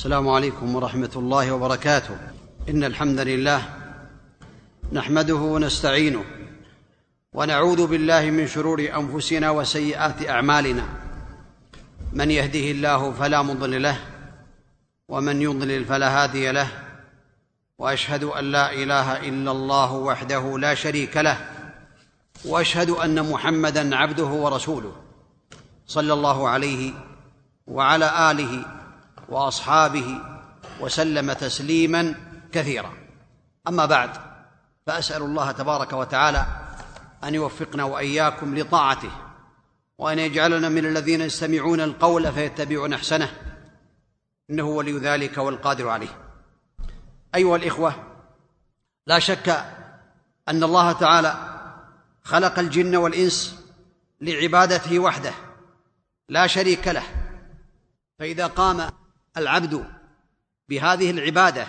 السلام عليكم ورحمة الله وبركاته. إن الحمد لله نحمده ونستعينه ونعوذ بالله من شرور أنفسنا وسيئات أعمالنا. من يهده الله فلا مضل له ومن يضلل فلا هادي له وأشهد أن لا إله إلا الله وحده لا شريك له وأشهد أن محمدا عبده ورسوله صلى الله عليه وعلى آله وأصحابه وسلم تسليما كثيرا. أما بعد فأسأل الله تبارك وتعالى أن يوفقنا وإياكم لطاعته وأن يجعلنا من الذين يستمعون القول فيتبعون أحسنه. إنه ولي ذلك والقادر عليه. أيها الإخوة لا شك أن الله تعالى خلق الجن والإنس لعبادته وحده لا شريك له. فإذا قام العبد بهذه العبادة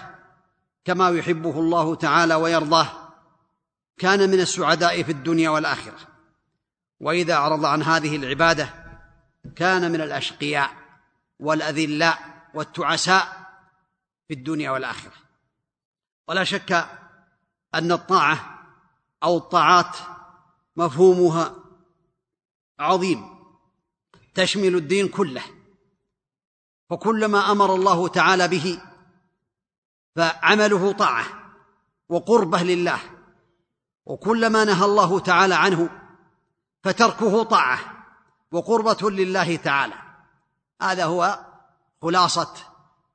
كما يحبه الله تعالى ويرضاه كان من السعداء في الدنيا والآخرة. وإذا أعرض عن هذه العبادة كان من الأشقياء والأذلاء والتعساء في الدنيا والآخرة. ولا شك أن الطاعة أو الطاعات مفهومها عظيم تشمل الدين كله. فكلما أمر الله تعالى به فعمله طاعة وقربه لله وكلما نهى الله تعالى عنه فتركه طاعة وقربة لله تعالى. هذا هو خلاصة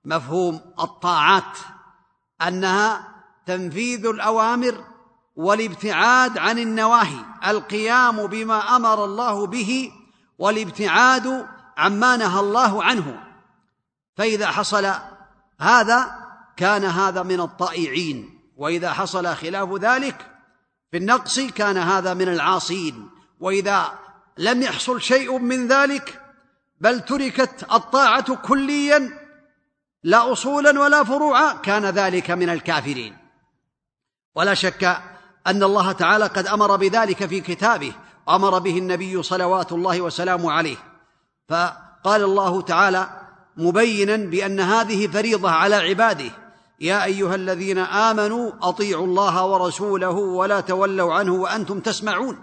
مفهوم الطاعات أنها تنفيذ الأوامر والابتعاد عن النواهي القيام بما أمر الله به والابتعاد عما نهى الله عنه. فإذا حصل هذا كان هذا من الطائعين وإذا حصل خلاف ذلك في النقص كان هذا من العاصين وإذا لم يحصل شيء من ذلك بل تركت الطاعة كليا لا اصولا ولا فروعا كان ذلك من الكافرين. ولا شك أن الله تعالى قد أمر بذلك في كتابه أمر به النبي صلوات الله وسلامه عليه. فقال الله تعالى مبينا بأن هذه فريضة على عباده. يا أيها الذين آمنوا أطيعوا الله ورسوله ولا تولوا عنه وأنتم تسمعون.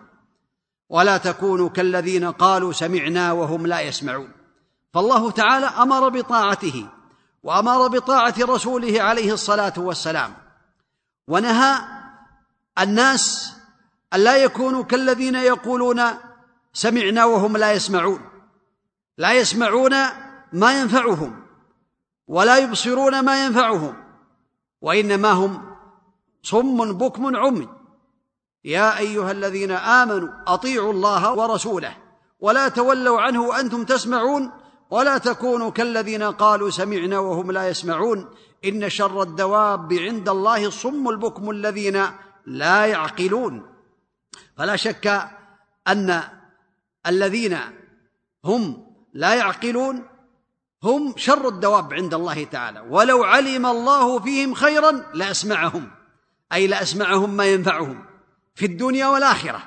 ولا تكونوا كالذين قالوا سمعنا وهم لا يسمعون. فالله تعالى أمر بطاعته وأمر بطاعة رسوله عليه الصلاة والسلام. ونهى الناس أن لا يكونوا كالذين يقولون سمعنا وهم لا يسمعون. لا يسمعون ما ينفعهم ولا يبصرون ما ينفعهم وإنما هم صم بكم عمي يا أيها الذين آمنوا أطيعوا الله ورسوله ولا تولوا عنه وأنتم تسمعون ولا تكونوا كالذين قالوا سمعنا وهم لا يسمعون. إن شر الدواب عند الله الصم البكم الذين لا يعقلون. فلا شك أن الذين هم لا يعقلون هم شر الدواب عند الله تعالى. ولو علم الله فيهم خيرا لأسمعهم. أي لأسمعهم ما ينفعهم في الدنيا والآخرة.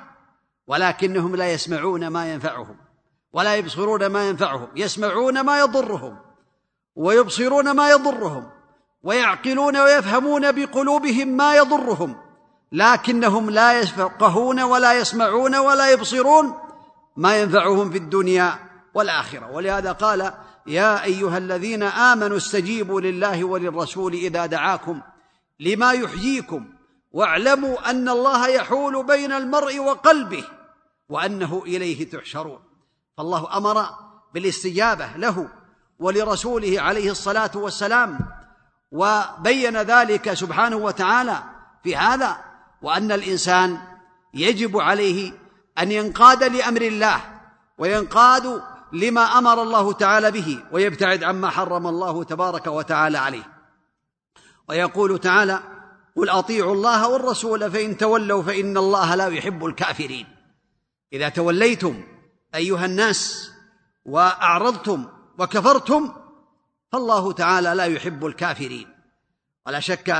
ولكنهم لا يسمعون ما ينفعهم. ولا يبصرون ما ينفعهم. يسمعون ما يضرهم. ويبصرون ما يضرهم. ويعقلون ويفهمون بقلوبهم ما يضرهم. لكنهم لا يفقهون ولا يسمعون ولا يبصرون ما ينفعهم في الدنيا والآخرة. ولهذا قال يا أيها الذين آمنوا استجيبوا لله وللرسول إذا دعاكم لما يحييكم واعلموا أن الله يحول بين المرء وقلبه وأنه إليه تحشرون. فالله أمر بالاستجابة له ولرسوله عليه الصلاة والسلام وبين ذلك سبحانه وتعالى في هذا وأن الإنسان يجب عليه أن ينقاد لأمر الله وينقاد لما امر الله تعالى به ويبتعد عما حرم الله تبارك وتعالى عليه ويقول تعالى قل اطيعوا الله والرسول فان تولوا فان الله لا يحب الكافرين اذا توليتم ايها الناس واعرضتم وكفرتم فالله تعالى لا يحب الكافرين ولا شك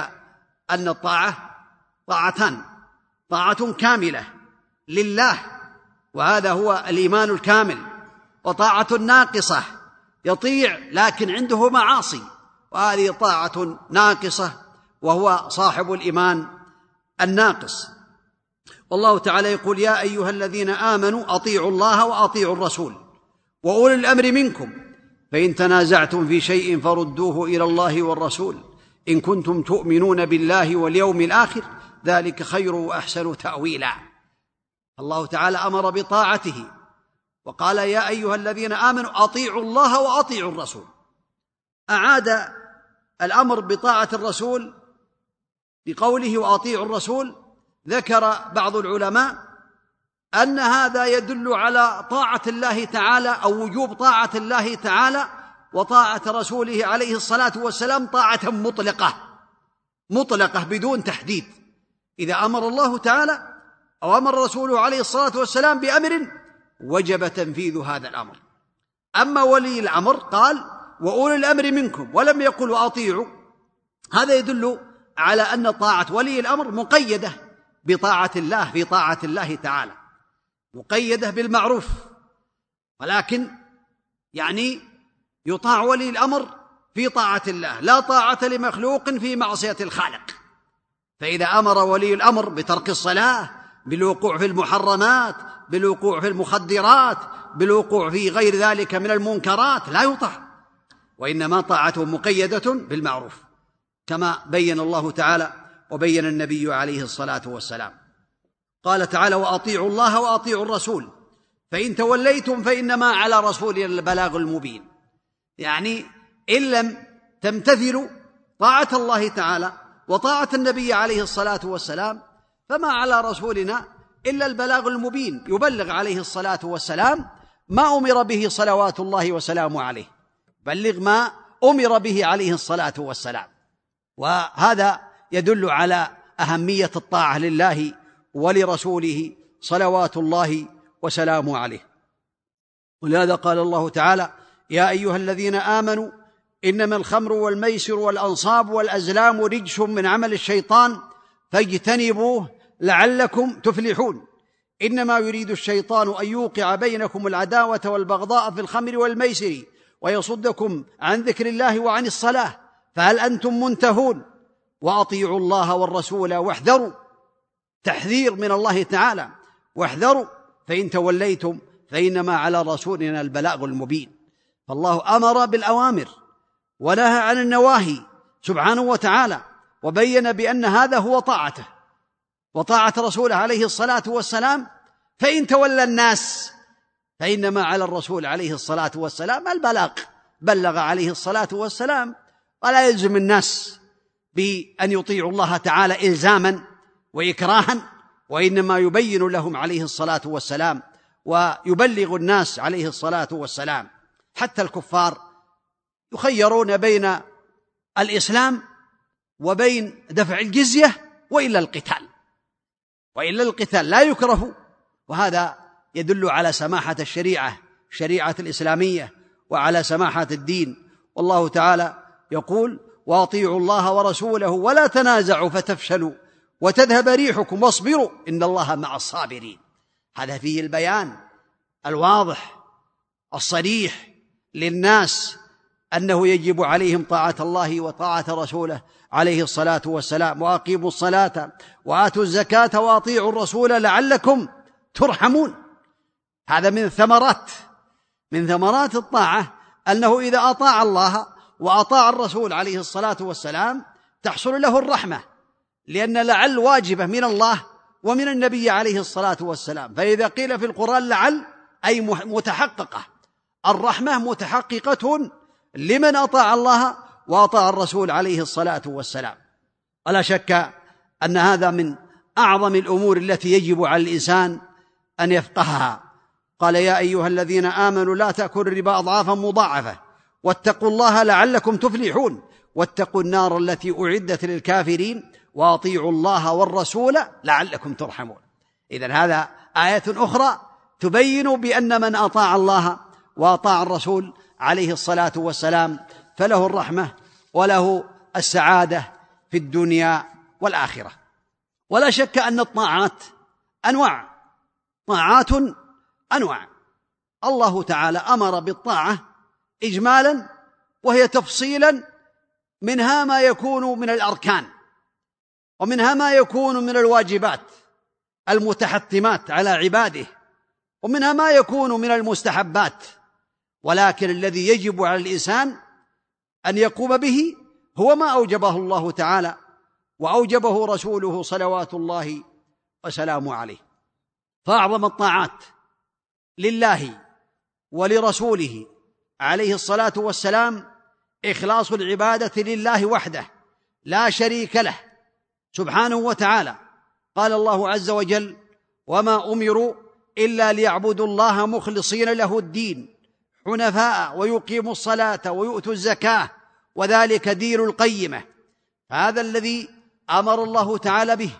ان الطاعه طاعتان طاعه كامله لله وهذا هو الايمان الكامل وطاعة ناقصة. يطيع لكن عنده معاصي. وهذه طاعة ناقصة وهو صاحب الإيمان الناقص. والله تعالى يقول يا أيها الذين آمنوا أطيعوا الله وأطيعوا الرسول وأولي الأمر منكم. فإن تنازعتم في شيء فردوه إلى الله والرسول. إن كنتم تؤمنون بالله واليوم الآخر ذلك خير وأحسن تأويلا. الله تعالى أمر بطاعته. وقال يا أيها الذين آمنوا أطيعوا الله وأطيعوا الرسول. أعاد الأمر بطاعة الرسول بقوله وأطيعوا الرسول. ذكر بعض العلماء أن هذا يدل على طاعة الله تعالى أو وجوب طاعة الله تعالى وطاعة رسوله عليه الصلاة والسلام طاعة مطلقة مطلقة بدون تحديد. إذا أمر الله تعالى أو أمر رسوله عليه الصلاة والسلام بأمر وجب تنفيذ هذا الأمر. أما ولي الأمر قال وأولي الأمر منكم ولم يقل وأطيعوا. هذا يدل على أن طاعة ولي الأمر مقيدة بطاعة الله في طاعة الله تعالى. مقيدة بالمعروف. ولكن يعني يطاع ولي الأمر في طاعة الله لا طاعة لمخلوق في معصية الخالق. فإذا أمر ولي الأمر بترك الصلاة بالوقوع في المحرمات بالوقوع في المخدرات بالوقوع في غير ذلك من المنكرات لا يطاع وانما طاعته مقيده بالمعروف كما بين الله تعالى وبين النبي عليه الصلاه والسلام قال تعالى واطيعوا الله واطيعوا الرسول فان توليتم فانما على رسولنا البلاغ المبين يعني ان لم تمتثلوا طاعه الله تعالى وطاعه النبي عليه الصلاه والسلام فما على رسولنا إلا البلاغ المبين يبلغ عليه الصلاة والسلام ما أمر به صلوات الله وسلامه عليه. بلغ ما أمر به عليه الصلاة والسلام. وهذا يدل على أهمية الطاعة لله ولرسوله صلوات الله وسلامه عليه. ولهذا قال الله تعالى يا أيها الذين آمنوا إنما الخمر والميسر والأنصاب والأزلام رجس من عمل الشيطان فاجتنبوه لعلكم تفلحون. إنما يريد الشيطان أن يوقع بينكم العداوة والبغضاء في الخمر والميسر ويصدكم عن ذكر الله وعن الصلاة. فهل أنتم منتهون؟ وأطيعوا الله والرسول واحذروا. تحذير من الله تعالى. واحذروا. فإن توليتم فإنما على رسولنا البلاغ المبين. فالله أمر بالأوامر ونهى عن النواهي سبحانه وتعالى وبين بأن هذا هو طاعته. وطاعة رسوله عليه الصلاة والسلام فإن تولى الناس فإنما على الرسول عليه الصلاة والسلام البلاغ. بلغ عليه الصلاة والسلام. ولا يلزم الناس بأن يطيعوا الله تعالى الزاما واكراها وإنما يبين لهم عليه الصلاة والسلام ويبلغ الناس عليه الصلاة والسلام. حتى الكفار يخيرون بين الإسلام وبين دفع الجزية وإلا القتال. وإلا القتال لا يكره. وهذا يدل على سماحة الشريعة الشريعه الإسلامية وعلى سماحة الدين. والله تعالى يقول وأطيعوا الله ورسوله ولا تنازعوا فتفشلوا وتذهب ريحكم واصبروا إن الله مع الصابرين. هذا فيه البيان الواضح الصريح للناس أنه يجب عليهم طاعة الله وطاعة رسوله عليه الصلاة والسلام. وأقيموا الصلاة وآتوا الزكاة وأطيعوا الرسول لعلكم ترحمون. هذا من ثمرات من ثمرات الطاعة أنه إذا أطاع الله وأطاع الرسول عليه الصلاة والسلام تحصل له الرحمة لأن لعل واجبة من الله ومن النبي عليه الصلاة والسلام. فإذا قيل في القرآن لعل أي متحققة. الرحمة متحققة لمن أطاع الله واطاع الرسول عليه الصلاة والسلام. ولا شك أن هذا من أعظم الأمور التي يجب على الإنسان أن يفقهها. قال يا أيها الذين آمنوا لا تأكلوا الربا أضعافا مضاعفة واتقوا الله لعلكم تفلحون واتقوا النار التي أعدت للكافرين وأطيعوا الله والرسول لعلكم ترحمون. اذا هذا آية أخرى تبين بأن من أطاع الله وأطاع الرسول عليه الصلاة والسلام فله الرحمة وله السعادة في الدنيا والآخرة. ولا شك أن الطاعات أنواع طاعات أنواع. الله تعالى أمر بالطاعة اجمالا وهي تفصيلا منها ما يكون من الأركان ومنها ما يكون من الواجبات المتحتمات على عباده ومنها ما يكون من المستحبات. ولكن الذي يجب على الإنسان أن يقوم به هو ما أوجبه الله تعالى وأوجبه رسوله صلوات الله وسلامه عليه. فأعظم الطاعات لله ولرسوله عليه الصلاة والسلام إخلاص العبادة لله وحده لا شريك له سبحانه وتعالى. قال الله عز وجل وما أمروا إلا ليعبدوا الله مخلصين له الدين حنفاء ويقيموا الصلاة ويؤتوا الزكاة وذلك دين القيمة. هذا الذي أمر الله تعالى به.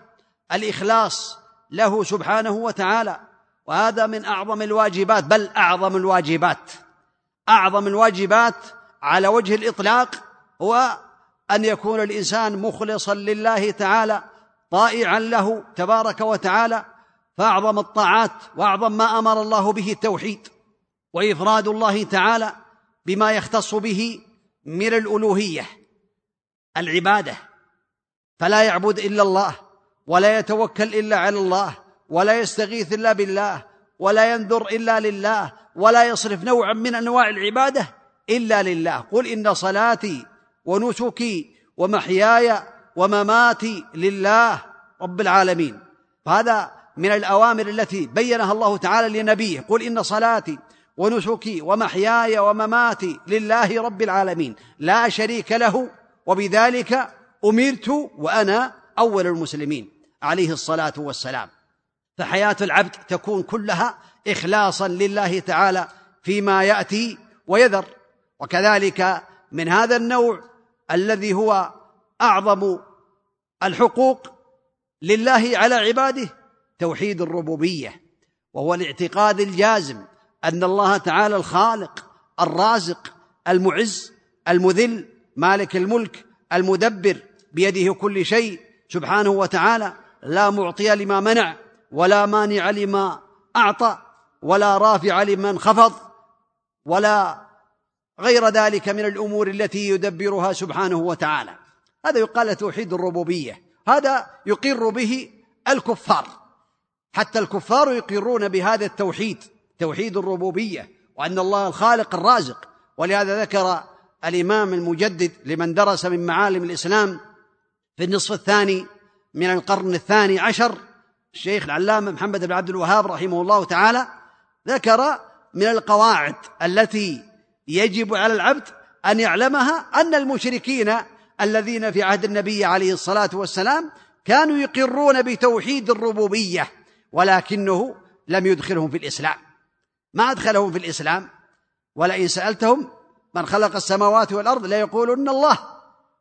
الإخلاص له سبحانه وتعالى. وهذا من أعظم الواجبات بل أعظم الواجبات. أعظم الواجبات على وجه الإطلاق هو أن يكون الإنسان مخلصا لله تعالى طائعا له تبارك وتعالى. فأعظم الطاعات وأعظم ما أمر الله به التوحيد وإفراد الله تعالى بما يختص به من الالوهيه العباده فلا يعبد الا الله ولا يتوكل الا على الله ولا يستغيث الا بالله ولا ينذر الا لله ولا يصرف نوعا من انواع العباده الا لله قل ان صلاتي ونسكي ومحياي ومماتي لله رب العالمين فهذا من الاوامر التي بينها الله تعالى لنبيه قل ان صلاتي ونسكي ومحياي ومماتي لله رب العالمين. لا شريك له وبذلك أمرت وأنا أول المسلمين. عليه الصلاة والسلام. فحياة العبد تكون كلها اخلاصا لله تعالى فيما يأتي ويذر. وكذلك من هذا النوع الذي هو أعظم الحقوق لله على عباده توحيد الربوبية وهو الاعتقاد الجازم ان الله تعالى الخالق الرازق المعز المذل مالك الملك المدبر بيده كل شيء سبحانه وتعالى لا معطي لما منع ولا مانع لما اعطى ولا رافع لمن خفض ولا غير ذلك من الامور التي يدبرها سبحانه وتعالى هذا يقال توحيد الربوبيه هذا يقر به الكفار حتى الكفار يقرون بهذا التوحيد توحيد الربوبية وأن الله الخالق الرازق. ولهذا ذكر الإمام المجدد لمن درس من معالم الإسلام في النصف الثاني من القرن الثاني عشر الشيخ العلامة محمد بن عبد الوهاب رحمه الله تعالى ذكر من القواعد التي يجب على العبد أن يعلمها أن المشركين الذين في عهد النبي عليه الصلاة والسلام كانوا يقرون بتوحيد الربوبية ولكنه لم يدخلهم في الإسلام. ما أدخلهم في الإسلام ولئن سألتهم من خلق السماوات والأرض ليقولن الله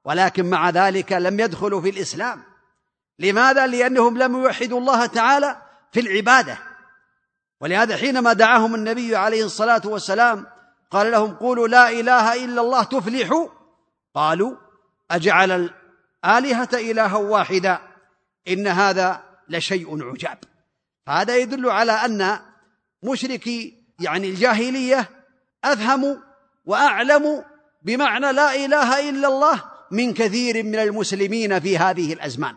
ولكن مع ذلك لم يدخلوا في الإسلام. لماذا؟ لأنهم لم يوحدوا الله تعالى في العبادة. ولهذا حينما دعاهم النبي عليه الصلاة والسلام قال لهم قولوا لا إله إلا الله تفلحوا قالوا أجعل الآلهة إلها واحدا إن هذا لشيء عجاب. هذا يدل على أن مشركي يعني الجاهلية افهموا واعلموا بمعنى لا إله إلا الله من كثير من المسلمين في هذه الأزمان.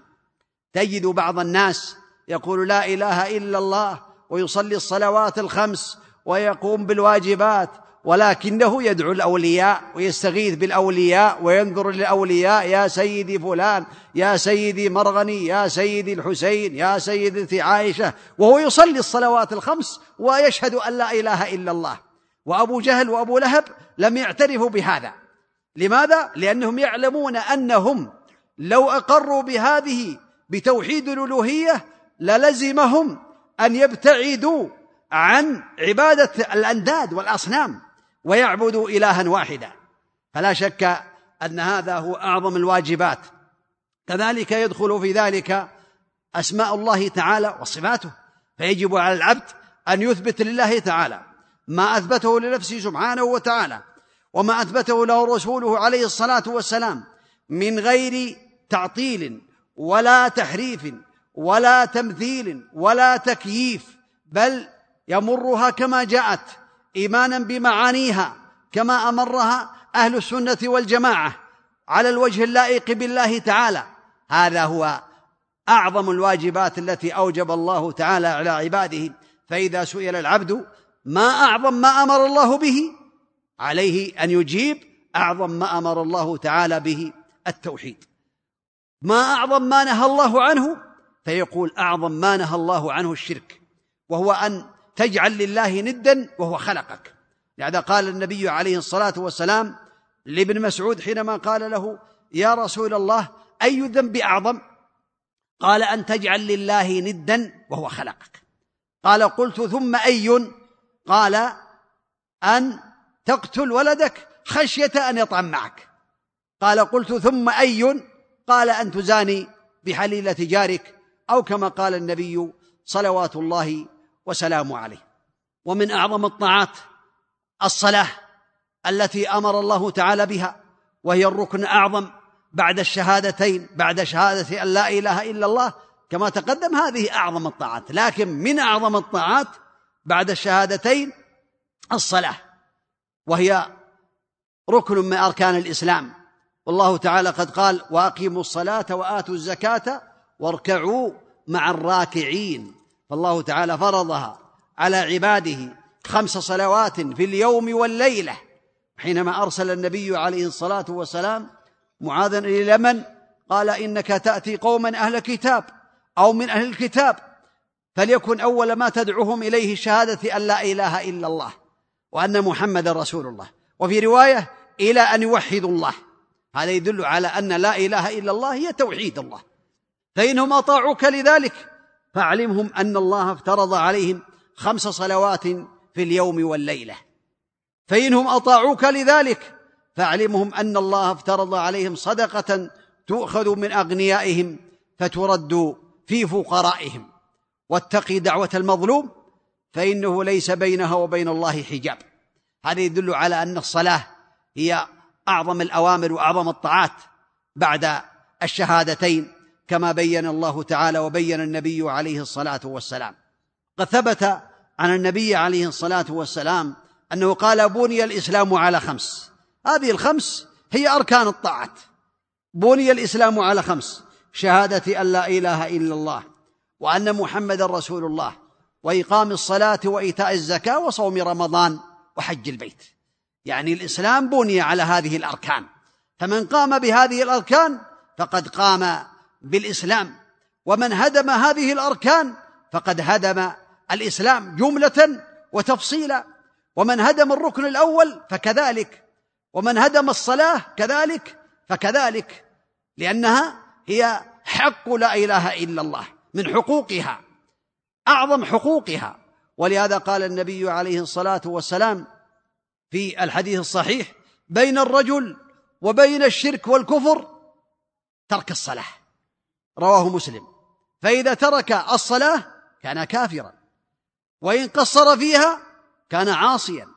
تجد بعض الناس يقول لا إله إلا الله ويصلي الصلوات الخمس ويقوم بالواجبات ولكنه يدعو الأولياء ويستغيث بالأولياء وينظر للأولياء. يا سيدي فلان يا سيدي مرغني يا سيدي الحسين يا سيدتي عائشة. وهو يصلي الصلوات الخمس ويشهد أن لا إله إلا الله. وأبو جهل وأبو لهب لم يعترفوا بهذا. لماذا؟ لأنهم يعلمون أنهم لو أقروا بهذه بتوحيد الألوهية للزمهم أن يبتعدوا عن عبادة الأنداد والأصنام. ويعبدوا إلها واحدا. فلا شك أن هذا هو أعظم الواجبات. كذلك يدخل في ذلك أسماء الله تعالى وصفاته. فيجب على العبد أن يثبت لله تعالى ما أثبته لنفسه سبحانه وتعالى وما أثبته له رسوله عليه الصلاة والسلام من غير تعطيل ولا تحريف ولا تمثيل ولا تكييف بل يمرها كما جاءت. إيمانا بمعانيها كما أمرها أهل السنة والجماعة على الوجه اللائق بالله تعالى. هذا هو أعظم الواجبات التي أوجب الله تعالى على عباده. فإذا سئل العبد ما أعظم ما أمر الله به؟ عليه أن يجيب أعظم ما أمر الله تعالى به التوحيد. ما أعظم ما نهى الله عنه؟ فيقول أعظم ما نهى الله عنه الشرك وهو أن تجعل لله ندا وهو خلقك. لهذا قال النبي عليه الصلاة والسلام لابن مسعود حينما قال له يا رسول الله أي ذنب أعظم؟ قال أن تجعل لله ندا وهو خلقك. قال قلت ثم أي؟ قال أن تقتل ولدك خشية أن يطعم معك. قال قلت ثم أي؟ قال أن تزاني بحليلة جارك. أو كما قال النبي صلوات الله وسلامه عليه. ومن أعظم الطاعات الصلاة التي أمر الله تعالى بها وهي الركن الأعظم بعد الشهادتين بعد شهادة أن لا إله إلا الله كما تقدم هذه أعظم الطاعات. لكن من أعظم الطاعات بعد الشهادتين الصلاة وهي ركن من أركان الإسلام. والله تعالى قد قال وأقيموا الصلاة وآتوا الزكاة واركعوا مع الراكعين. فالله تعالى فرضها على عباده خمس صلوات في اليوم والليله حينما ارسل النبي عليه الصلاه والسلام معاذا الى اليمن قال انك تاتي قوما اهل كتاب او من اهل الكتاب فليكن اول ما تدعوهم اليه شهاده ان لا اله الا الله وان محمدا رسول الله وفي روايه الى ان يوحدوا الله هذا يدل على ان لا اله الا الله هي توحيد الله فانهم اطاعوك لذلك فاعلمهم أن الله افترض عليهم خمس صلوات في اليوم والليلة. فإنهم أطاعوك لذلك. فاعلمهم أن الله افترض عليهم صدقة تؤخذ من أغنيائهم فترد في فقرائهم. واتقي دعوة المظلوم فإنه ليس بينها وبين الله حجاب. هذا يدل على أن الصلاة هي أعظم الأوامر وأعظم الطاعات بعد الشهادتين. كما بين الله تعالى وبين النبي عليه الصلاة والسلام. قد ثبت عن النبي عليه الصلاة والسلام أنه قال بني الإسلام على خمس. هذه الخمس هي أركان الطاعات. بني الإسلام على خمس شهادة أن لا إله إلا الله وأن محمدا رسول الله وإقام الصلاة وإيتاء الزكاة وصوم رمضان وحج البيت. يعني الإسلام بني على هذه الأركان. فمن قام بهذه الأركان فقد قام بالإسلام. ومن هدم هذه الأركان فقد هدم الإسلام جملة وتفصيلا. ومن هدم الركن الأول فكذلك. ومن هدم الصلاة كذلك فكذلك لأنها هي حق لا إله إلا الله من حقوقها أعظم حقوقها. ولهذا قال النبي عليه الصلاة والسلام في الحديث الصحيح بين الرجل وبين الشرك والكفر ترك الصلاة. رواه مسلم. فإذا ترك الصلاة كان كافرا. وإن قصر فيها كان عاصيا.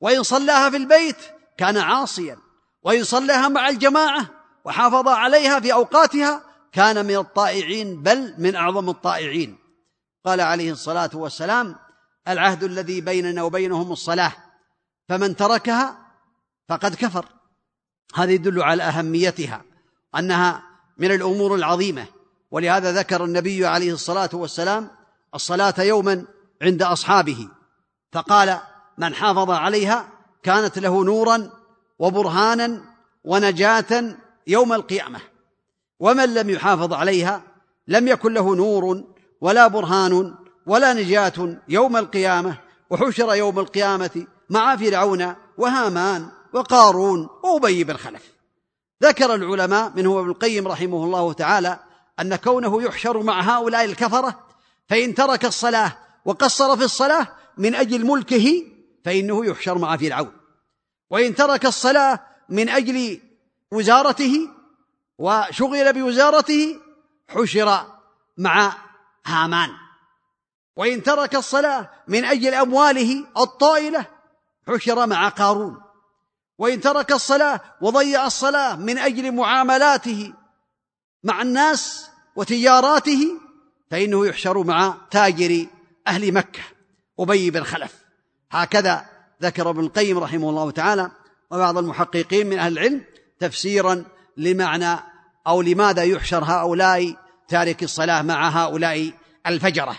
وإن صلاها في البيت كان عاصيا. وإن صلاها مع الجماعة وحافظ عليها في أوقاتها كان من الطائعين بل من أعظم الطائعين. قال عليه الصلاة والسلام العهد الذي بيننا وبينهم الصلاة فمن تركها فقد كفر. هذا يدل على أهميتها أنها من الأمور العظيمة. ولهذا ذكر النبي عليه الصلاة والسلام الصلاة يوما عند أصحابه فقال من حافظ عليها كانت له نورا وبرهانا ونجاة يوم القيامة ومن لم يحافظ عليها لم يكن له نور ولا برهان ولا نجاة يوم القيامة وحشر يوم القيامة مع فرعون وهامان وقارون وأبي بن خلف. ذكر العلماء منه ابن القيم رحمه الله تعالى أن كونه يحشر مع هؤلاء الكفرة فإن ترك الصلاة وقصر في الصلاة من أجل ملكه فإنه يحشر مع فرعون. وإن ترك الصلاة من أجل وزارته وشغل بوزارته حشر مع هامان. وإن ترك الصلاة من أجل أمواله الطائلة حشر مع قارون. وإن ترك الصلاة وضيع الصلاة من أجل معاملاته مع الناس وتجاراته فإنه يحشر مع تاجر أهل مكة أبي بن خلف. هكذا ذكر ابن القيم رحمه الله تعالى وبعض المحققين من أهل العلم تفسيرا لمعنى أو لماذا يحشر هؤلاء تارك الصلاة مع هؤلاء الفجرة.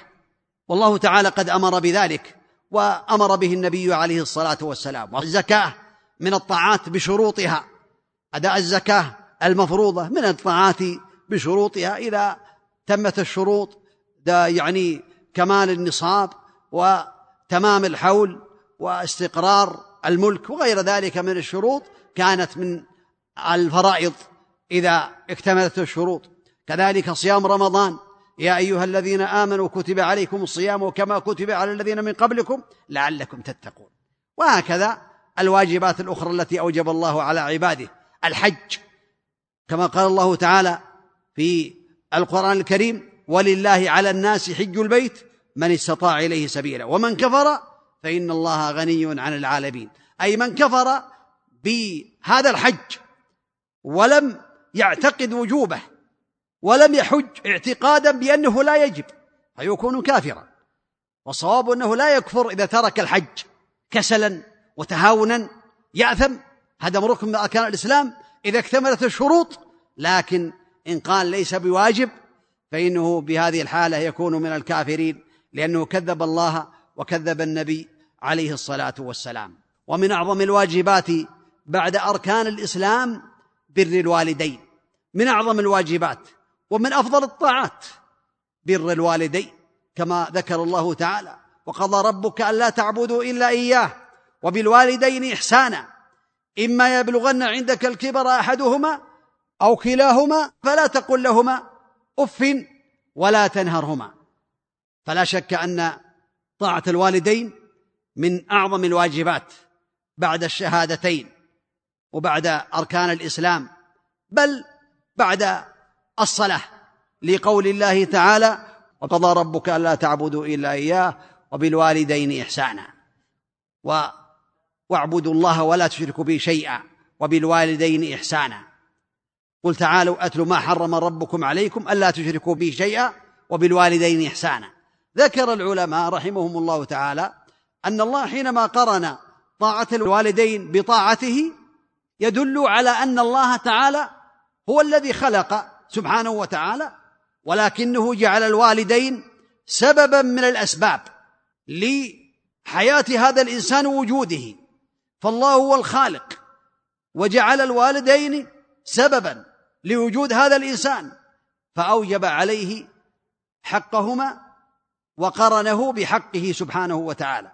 والله تعالى قد أمر بذلك وأمر به النبي عليه الصلاة والسلام والزكاة من الطاعات بشروطها. أداء الزكاة المفروضة من الطاعات بشروطها إذا تمت الشروط يعني كمال النصاب وتمام الحول واستقرار الملك وغير ذلك من الشروط كانت من الفرائض إذا اكتملت الشروط. كذلك صيام رمضان. يا أيها الذين آمنوا كتب عليكم الصيام كما كتب على الذين من قبلكم لعلكم تتقون. وهكذا الواجبات الأخرى التي أوجب الله على عباده. الحج. كما قال الله تعالى في القرآن الكريم ولله على الناس حج البيت من استطاع إليه سبيلا. ومن كفر فإن الله غني عن العالمين. أي من كفر بهذا الحج ولم يعتقد وجوبه ولم يحج اعتقادا بأنه لا يجب فيكون كافرا. والصواب أنه لا يكفر إذا ترك الحج كسلا وتهاونا يأثم. هذا ركن من أركان الإسلام. إذا اكتملت الشروط لكن إن قال ليس بواجب فإنه بهذه الحالة يكون من الكافرين لأنه كذب الله وكذب النبي عليه الصلاة والسلام. ومن أعظم الواجبات بعد أركان الإسلام بر الوالدين. من أعظم الواجبات ومن أفضل الطاعات بر الوالدين كما ذكر الله تعالى وقضى ربك ألا تعبدوا إلا إياه وبالوالدين إحسانا. إما يبلغن عندك الكبر أحدهما أو كلاهما فلا تقل لهما أف ولا تنهرهما. فلا شك أن طاعة الوالدين من أعظم الواجبات بعد الشهادتين وبعد أركان الإسلام بل بعد الصلاة لقول الله تعالى وقضى ربك ألا تعبدوا إلا إياه وبالوالدين إحسانا. و واعبدوا الله ولا تشركوا به شيئا وبالوالدين إحسانا. قل تعالوا اتلوا ما حرم ربكم عليكم ألا تشركوا به شيئا وبالوالدين إحسانا. ذكر العلماء رحمهم الله تعالى أن الله حينما قرن طاعة الوالدين بطاعته يدل على أن الله تعالى هو الذي خلق سبحانه وتعالى ولكنه جعل الوالدين سببا من الأسباب لحياة هذا الإنسان وجوده فالله هو الخالق وجعل الوالدين سببا. لوجود هذا الإنسان فأوجب عليه حقهما وقرنه بحقه سبحانه وتعالى.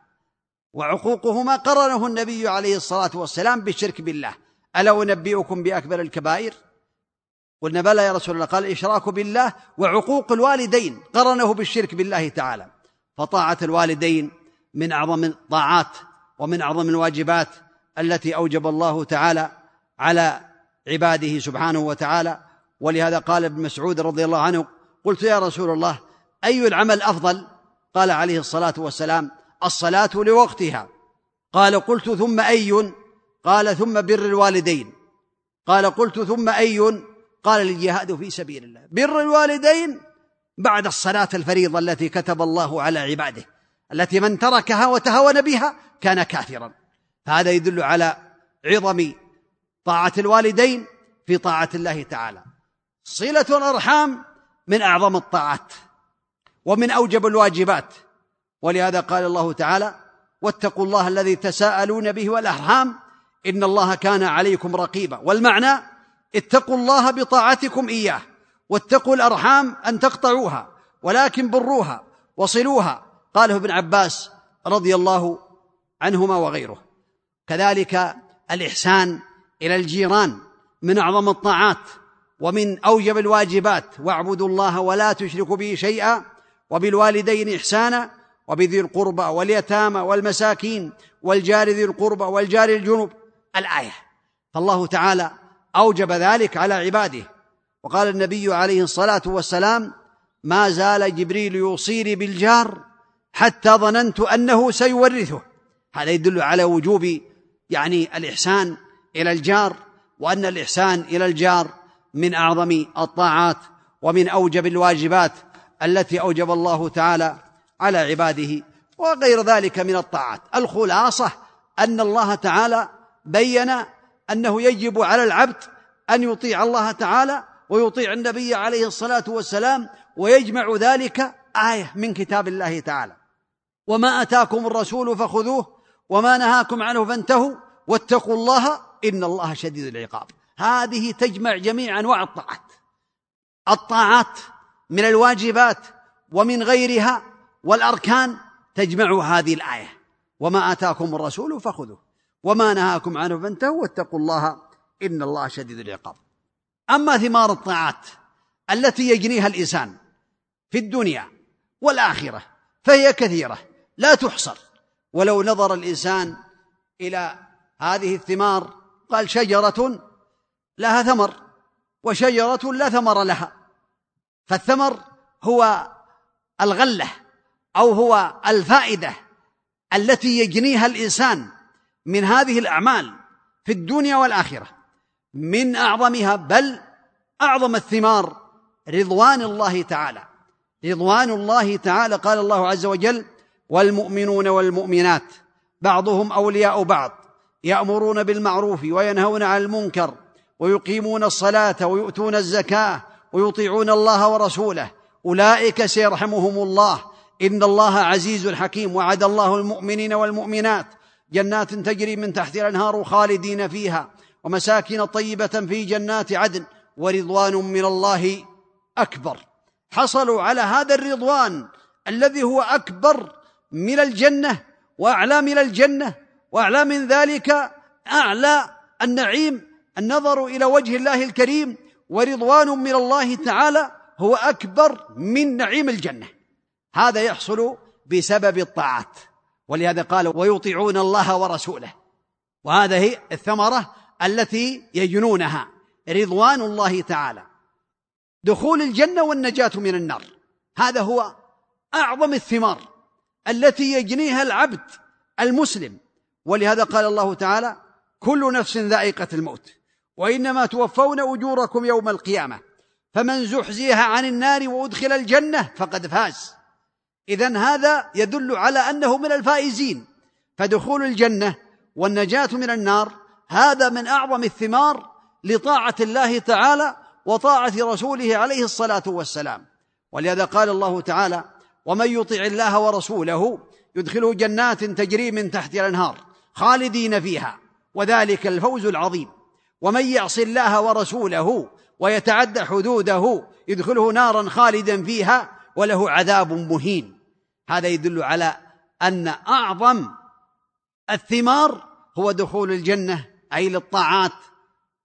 وعقوقهما قرنه النبي عليه الصلاة والسلام بالشرك بالله. ألا أنبئكم بأكبر الكبائر؟ قلنا بلى يا رسول الله قال الاشراك بالله وعقوق الوالدين قرنه بالشرك بالله تعالى. فطاعة الوالدين من أعظم الطاعات ومن أعظم الواجبات التي أوجب الله تعالى على عباده سبحانه وتعالى. ولهذا قال ابن مسعود رضي الله عنه قلت يا رسول الله أي العمل أفضل؟ قال عليه الصلاة والسلام الصلاة لوقتها. قال قلت ثم أي؟ قال ثم بر الوالدين. قال قلت ثم أي؟ قال الجهاد في سبيل الله. بر الوالدين بعد الصلاة الفريضة التي كتب الله على عباده التي من تركها وتهاون بها كان كافرا. فهذا يدل على عظم طاعة الوالدين في طاعة الله تعالى. صلة الارحام من أعظم الطاعات ومن أوجب الواجبات. ولهذا قال الله تعالى واتقوا الله الذي تساءلون به والأرحام إن الله كان عليكم رقيبا. والمعنى اتقوا الله بطاعتكم إياه واتقوا الأرحام أن تقطعوها ولكن بروها وصلوها. قاله ابن عباس رضي الله عنهما وغيره. كذلك الإحسان الى الجيران من اعظم الطاعات ومن اوجب الواجبات واعبدوا الله ولا تشركوا به شيئا وبالوالدين احسانا وبذي القربى واليتامى والمساكين والجار ذي القربى والجار الجنب الايه فالله تعالى اوجب ذلك على عباده وقال النبي عليه الصلاه والسلام ما زال جبريل يوصيني بالجار حتى ظننت انه سيورثه هذا يدل على وجوب يعني الاحسان إلى الجار وأن الإحسان إلى الجار من أعظم الطاعات ومن أوجب الواجبات التي أوجب الله تعالى على عباده وغير ذلك من الطاعات. الخلاصة أن الله تعالى بين أنه يجب على العبد أن يطيع الله تعالى ويطيع النبي عليه الصلاة والسلام ويجمع ذلك آية من كتاب الله تعالى. وما أتاكم الرسول فخذوه وما نهاكم عنه فانتهوا واتقوا الله ان الله شديد العقاب هذه تجمع جميع انواع الطاعات الطاعات من الواجبات ومن غيرها والاركان تجمع هذه الايه وما اتاكم الرسول فخذوه وما نهاكم عنه فانتهوا واتقوا الله ان الله شديد العقاب اما ثمار الطاعات التي يجنيها الانسان في الدنيا والاخره فهي كثيره لا تحصر ولو نظر الانسان الى هذه الثمار قال شجره لها ثمر وشجره لا ثمر لها فالثمر هو الغله او هو الفائده التي يجنيها الانسان من هذه الاعمال في الدنيا والاخره من اعظمها بل اعظم الثمار رضوان الله تعالى رضوان الله تعالى قال الله عز وجل والمؤمنون والمؤمنات بعضهم اولياء بعض يأمرون بالمعروف وينهون عن المنكر ويقيمون الصلاة ويؤتون الزكاة ويطيعون الله ورسوله. أولئك سيرحمهم الله. إن الله عزيز حكيم. وعد الله المؤمنين والمؤمنات. جنات تجري من تحت الأنهار خالدين فيها. ومساكن طيبة في جنات عدن. ورضوان من الله أكبر. حصلوا على هذا الرضوان الذي هو أكبر من الجنة وأعلى من الجنة. وأعلى من ذلك أعلى النعيم النظر إلى وجه الله الكريم ورضوان من الله تعالى هو أكبر من نعيم الجنة. هذا يحصل بسبب الطاعات. ولهذا قال ويطيعون الله ورسوله. وهذه الثمرة التي يجنونها رضوان الله تعالى. دخول الجنة والنجاة من النار. هذا هو أعظم الثمار التي يجنيها العبد المسلم. ولهذا قال الله تعالى كل نفس ذائقة الموت وإنما توفون أجوركم يوم القيامة فمن زحزح عن النار وأدخل الجنة فقد فاز. اذا هذا يدل على أنه من الفائزين فدخول الجنة والنجاة من النار هذا من أعظم الثمار لطاعة الله تعالى وطاعة رسوله عليه الصلاة والسلام. ولهذا قال الله تعالى ومن يطع الله ورسوله يدخله جنات تجري من تحت الأنهار. خالدين فيها وذلك الفوز العظيم. ومن يعص الله ورسوله ويتعدى حدوده يدخله نارا خالدا فيها وله عذاب مهين. هذا يدل على أن أعظم الثمار هو دخول الجنة أي للطاعات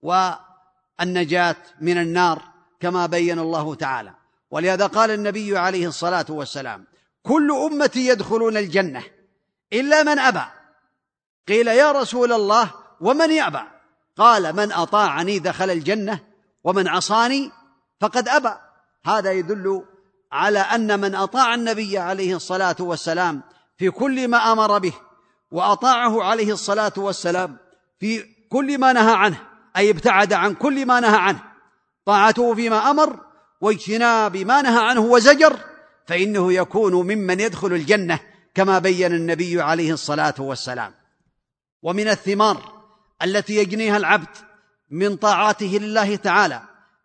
والنجاة من النار كما بين الله تعالى. ولهذا قال النبي عليه الصلاة والسلام كل أمتي يدخلون الجنة إلا من أبى قيل يا رسول الله ومن يأبى؟ قال من أطاعني دخل الجنة ومن عصاني فقد أبى. هذا يدل على أن من أطاع النبي عليه الصلاة والسلام في كل ما أمر به وأطاعه عليه الصلاة والسلام في كل ما نهى عنه أي ابتعد عن كل ما نهى عنه. طاعته فيما أمر واجتناب ما نهى عنه وزجر فإنه يكون ممن يدخل الجنة كما بين النبي عليه الصلاة والسلام. ومن الثمار التي يجنيها العبد من طاعاته لله تعالى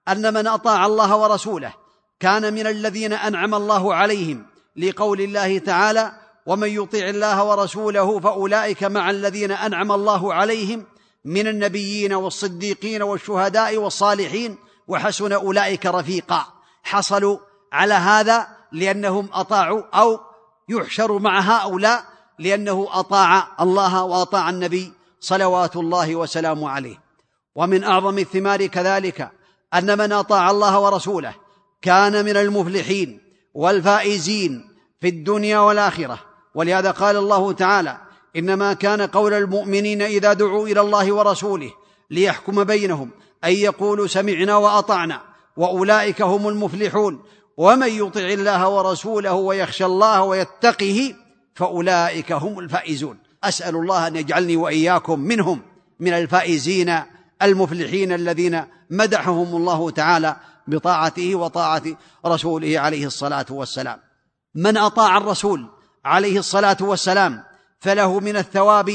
أن من أطاع الله ورسوله كان من الذين أنعم الله عليهم لقول الله تعالى ومن يطع الله ورسوله فأولئك مع الذين أنعم الله عليهم من النبيين والصديقين والشهداء والصالحين وحسن أولئك رفيقا حصلوا على هذا لأنهم أطاعوا أو يحشر مع هؤلاء لأنه أطاع الله وأطاع النبي صلوات الله وسلامه عليه. ومن أعظم الثمار كذلك أن من أطاع الله ورسوله كان من المفلحين والفائزين في الدنيا والآخرة. ولهذا قال الله تعالى إنما كان قول المؤمنين إذا دعوا إلى الله ورسوله ليحكم بينهم أن يقولوا سمعنا وأطعنا وأولئك هم المفلحون ومن يطع الله ورسوله ويخشى الله ويتقه فأولئك هم الفائزون. أسأل الله أن يجعلني وإياكم منهم من الفائزين المفلحين الذين مدحهم الله تعالى بطاعته وطاعة رسوله عليه الصلاة والسلام. من أطاع الرسول عليه الصلاة والسلام فله من الثواب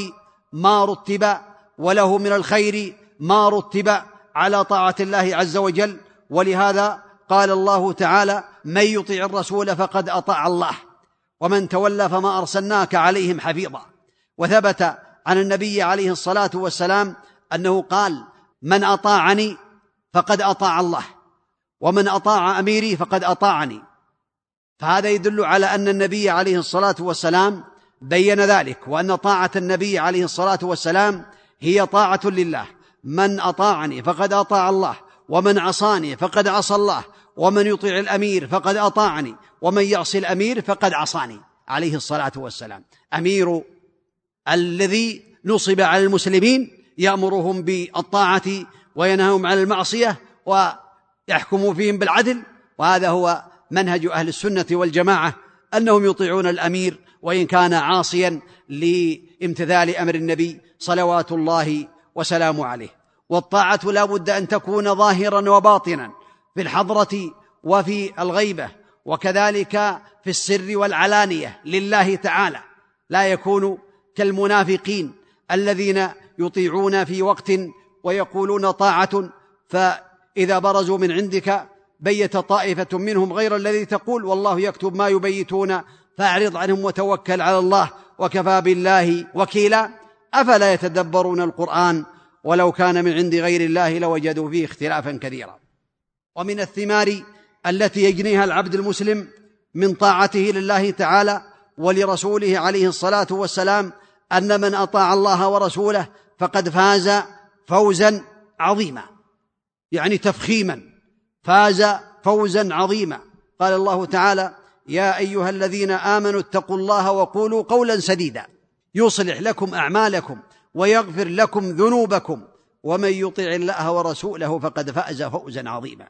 ما رتب وله من الخير ما رتب على طاعة الله عز وجل. ولهذا قال الله تعالى من يطع الرسول فقد أطاع الله ومن تولى فما أرسلناك عليهم حفيظا. وثبت عن النبي عليه الصلاة والسلام أنه قال من أطاعني فقد أطاع الله ومن أطاع أميري فقد أطاعني. فهذا يدل على أن النبي عليه الصلاة والسلام بين ذلك وأن طاعة النبي عليه الصلاة والسلام هي طاعة لله. من أطاعني فقد أطاع الله ومن عصاني فقد عصى الله ومن يطيع الأمير فقد أطاعني ومن يعصي الأمير فقد عصاني عليه الصلاة والسلام. أمير الذي نصب على المسلمين يأمرهم بالطاعة وينهاهم عن المعصية ويحكم فيهم بالعدل وهذا هو منهج أهل السنة والجماعة أنهم يطيعون الأمير وإن كان عاصيا لامتثال أمر النبي صلوات الله وسلامه عليه. والطاعة لا بد أن تكون ظاهرا وباطنا. في الحضرة وفي الغيبة وكذلك في السر والعلانية لله تعالى. لا يكون كالمنافقين الذين يطيعون في وقت ويقولون طاعة فإذا برزوا من عندك بيت طائفة منهم غير الذي تقول والله يكتب ما يبيتون فأعرض عنهم وتوكل على الله وكفى بالله وكيلا. أفلا يتدبرون القرآن ولو كان من عند غير الله لوجدوا فيه اختلافا كثيرا. ومن الثمار التي يجنيها العبد المسلم من طاعته لله تعالى ولرسوله عليه الصلاة والسلام أن من أطاع الله ورسوله فقد فاز فوزا عظيما. يعني تفخيما. فاز فوزا عظيما. قال الله تعالى يا أيها الذين آمنوا اتقوا الله وقولوا قولا سديدا. يصلح لكم أعمالكم ويغفر لكم ذنوبكم. ومن يطع الله ورسوله فقد فاز فوزا عظيما.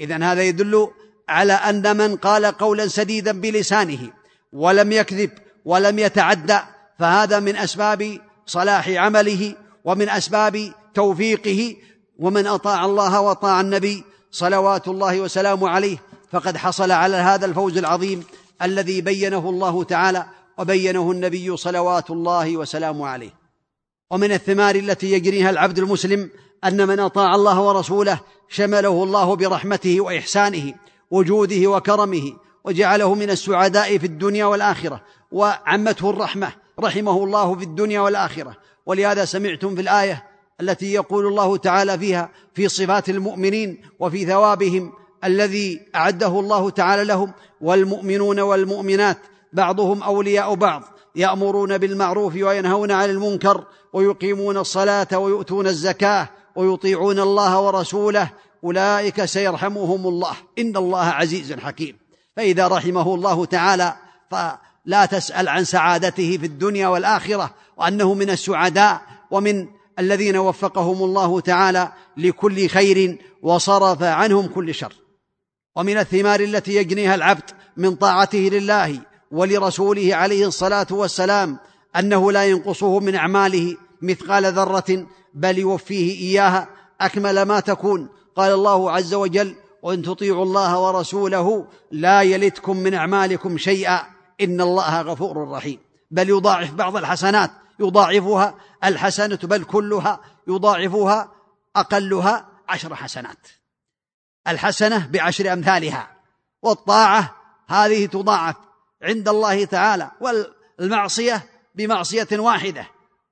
اذا هذا يدل على أن من قال قولا سديدا بلسانه ولم يكذب ولم يتعدى فهذا من أسباب صلاح عمله ومن أسباب توفيقه ومن أطاع الله وأطاع النبي صلوات الله وسلامه عليه فقد حصل على هذا الفوز العظيم الذي بينه الله تعالى وبينه النبي صلوات الله وسلامه عليه. ومن الثمار التي يجريها العبد المسلم أن من أطاع الله ورسوله شمله الله برحمته وإحسانه وجوده وكرمه وجعله من السعداء في الدنيا والآخرة وعمته الرحمة رحمه الله في الدنيا والآخرة. ولهذا سمعتم في الآية التي يقول الله تعالى فيها في صفات المؤمنين وفي ثوابهم الذي أعده الله تعالى لهم والمؤمنون والمؤمنات بعضهم أولياء بعض. يأمرون بالمعروف وينهون عن المنكر ويقيمون الصلاة ويؤتون الزكاة ويطيعون الله ورسوله أولئك سيرحمهم الله. إن الله عزيز حكيم. فإذا رحمه الله تعالى فلا تسأل عن سعادته في الدنيا والآخرة وأنه من السعداء ومن الذين وفقهم الله تعالى لكل خير وصرف عنهم كل شر. ومن الثمار التي يجنيها العبد من طاعته لله ولرسوله عليه الصلاة والسلام أنه لا ينقصه من أعماله مثقال ذرة بل يوفيه إياها. أكمل ما تكون. قال الله عز وجل وإن تطيعوا الله ورسوله لا يلتكم من أعمالكم شيئا. إن الله غفور رحيم. بل يضاعف بعض الحسنات. يضاعفها الحسنة بل كلها يضاعفها أقلها عشر حسنات. الحسنة بعشر أمثالها. والطاعة هذه تضاعف. عند الله تعالى والمعصية بمعصية واحدة.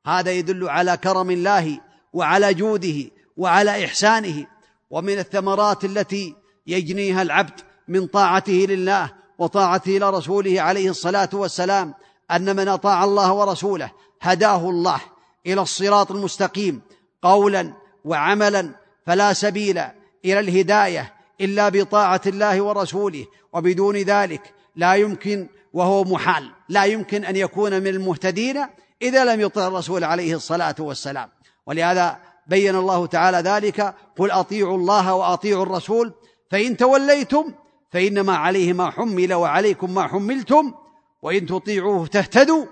هذا يدل على كرم الله وعلى جوده وعلى إحسانه ومن الثمرات التي يجنيها العبد من طاعته لله وطاعته لرسوله عليه الصلاة والسلام أن من أطاع الله ورسوله هداه الله إلى الصراط المستقيم قولا وعملا فلا سبيل إلى الهداية إلا بطاعة الله ورسوله وبدون ذلك لا يمكن وهو محال. لا يمكن أن يكون من المهتدين إذا لم يطع الرسول عليه الصلاة والسلام. ولهذا بين الله تعالى ذلك. قل أطيعوا الله وأطيعوا الرسول. فإن توليتم فإنما عليه ما حمل وعليكم ما حملتم. وإن تطيعوه تهتدوا.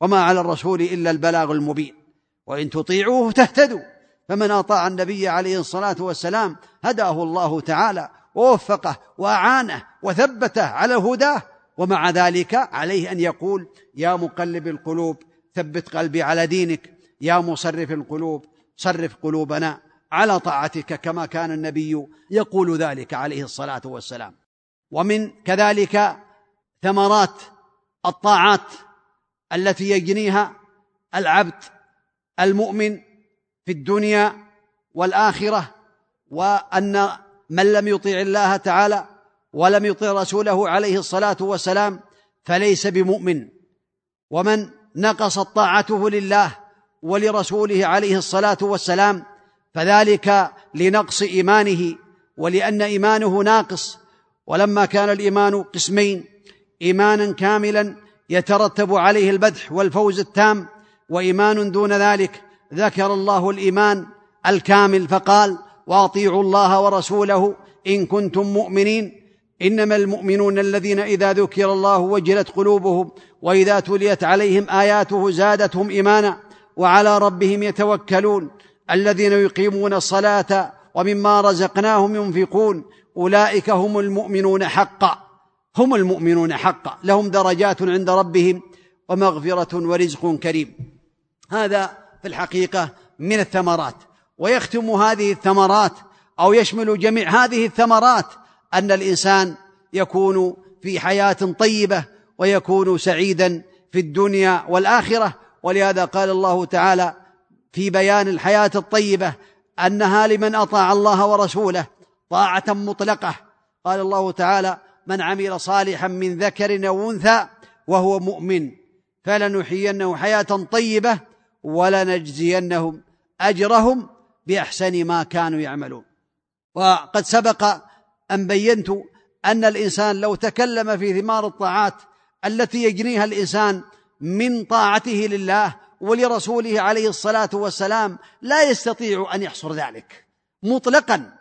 وما على الرسول إلا البلاغ المبين. وإن تطيعوه تهتدوا. فمن أطاع النبي عليه الصلاة والسلام هداه الله تعالى ووفقه وأعانه وثبته على الهداه ومع ذلك عليه أن يقول يا مقلب القلوب ثبت قلبي على دينك. يا مصرف القلوب صرف قلوبنا على طاعتك كما كان النبي يقول ذلك عليه الصلاة والسلام. ومن كذلك ثمرات الطاعات التي يجنيها العبد المؤمن في الدنيا والآخرة وأن من لم يطع الله تعالى ولم يطع رسوله عليه الصلاة والسلام فليس بمؤمن. ومن نقصت طاعته لله ولرسوله عليه الصلاة والسلام فذلك لنقص إيمانه ولأن إيمانه ناقص. ولما كان الإيمان قسمين إيمانا كاملا يترتب عليه البدح والفوز التام وإيمان دون ذلك ذكر الله الإيمان الكامل فقال وأطيعوا الله ورسوله إن كنتم مؤمنين إنما المؤمنون الذين إذا ذكر الله وجلت قلوبهم وإذا تليت عليهم آياته زادتهم إيمانا وعلى ربهم يتوكلون الذين يقيمون الصلاة ومما رزقناهم ينفقون أولئك هم المؤمنون حقا هم المؤمنون حقا لهم درجات عند ربهم ومغفرة ورزق كريم. هذا في الحقيقة من الثمرات ويختم هذه الثمرات أو يشمل جميع هذه الثمرات أن الإنسان يكون في حياة طيبة ويكون سعيدا في الدنيا والآخرة. ولهذا قال الله تعالى في بيان الحياة الطيبة أنها لمن أطاع الله ورسوله طاعة مطلقة. قال الله تعالى من عمل صالحا من ذكر أو أنثى وهو مؤمن فلنحيينه حياة طيبة ولنجزينهم أجرهم بأحسن ما كانوا يعملون. وقد سبق ان بينت أن الإنسان لو تكلم في ثمار الطاعات التي يجنيها الإنسان من طاعته لله ولرسوله عليه الصلاة والسلام لا يستطيع أن يحصر ذلك مطلقا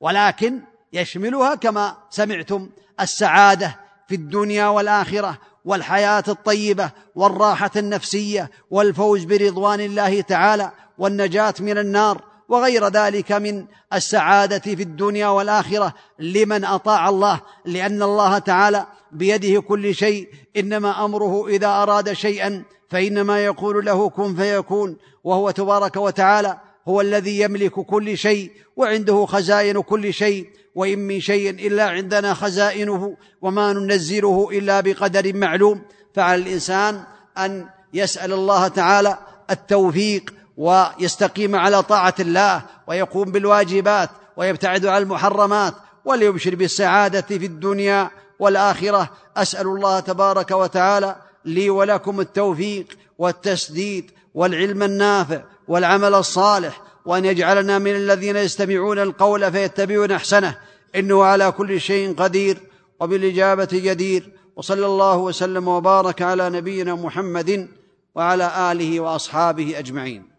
ولكن يشملها كما سمعتم السعادة في الدنيا والآخرة والحياة الطيبة والراحة النفسية والفوز برضوان الله تعالى والنجاة من النار وغير ذلك من السعادة في الدنيا والآخرة لمن أطاع الله لأن الله تعالى بيده كل شيء إنما أمره إذا أراد شيئا فإنما يقول له كن فيكون وهو تبارك وتعالى هو الذي يملك كل شيء وعنده خزائن كل شيء وإن من شيء إلا عندنا خزائنه وما ننزله إلا بقدر معلوم. فعلى الإنسان أن يسأل الله تعالى التوفيق ويستقيم على طاعه الله ويقوم بالواجبات ويبتعد عن المحرمات وليبشر بالسعاده في الدنيا والاخره اسال الله تبارك وتعالى لي ولكم التوفيق والتسديد والعلم النافع والعمل الصالح وان يجعلنا من الذين يستمعون القول فيتبعون احسنه انه على كل شيء قدير وبالاجابه جدير وصلى الله وسلم وبارك على نبينا محمد وعلى اله واصحابه اجمعين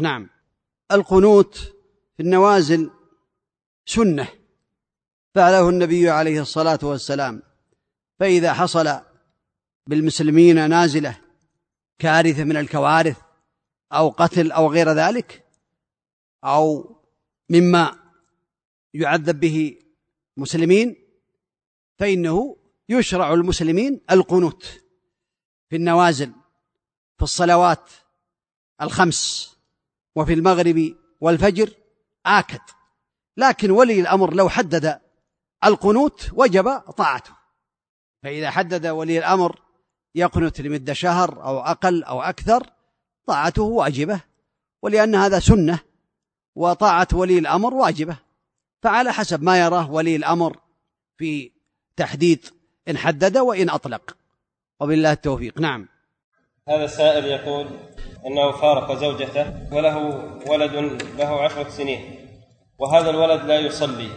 نعم. القنوت في النوازل سنة فعله النبي عليه الصلاة والسلام. فإذا حصل بالمسلمين نازلة كارثة من الكوارث أو قتل أو غير ذلك أو مما يعذب به مسلمين فإنه يشرع المسلمين القنوت في النوازل في الصلوات الخمس. وفي المغرب والفجر آكد. لكن ولي الأمر لو حدد القنوت وجب طاعته. فإذا حدد ولي الأمر يقنت لمدة شهر أو أقل أو أكثر طاعته واجبة ولأن هذا سنة وطاعة ولي الأمر واجبة. فعلى حسب ما يراه ولي الأمر في تحديد إن حدد وإن أطلق. وبالله التوفيق. نعم. هذا السائل يقول إنه فارق زوجته وله ولد له عشرة سنين وهذا الولد لا يصلي.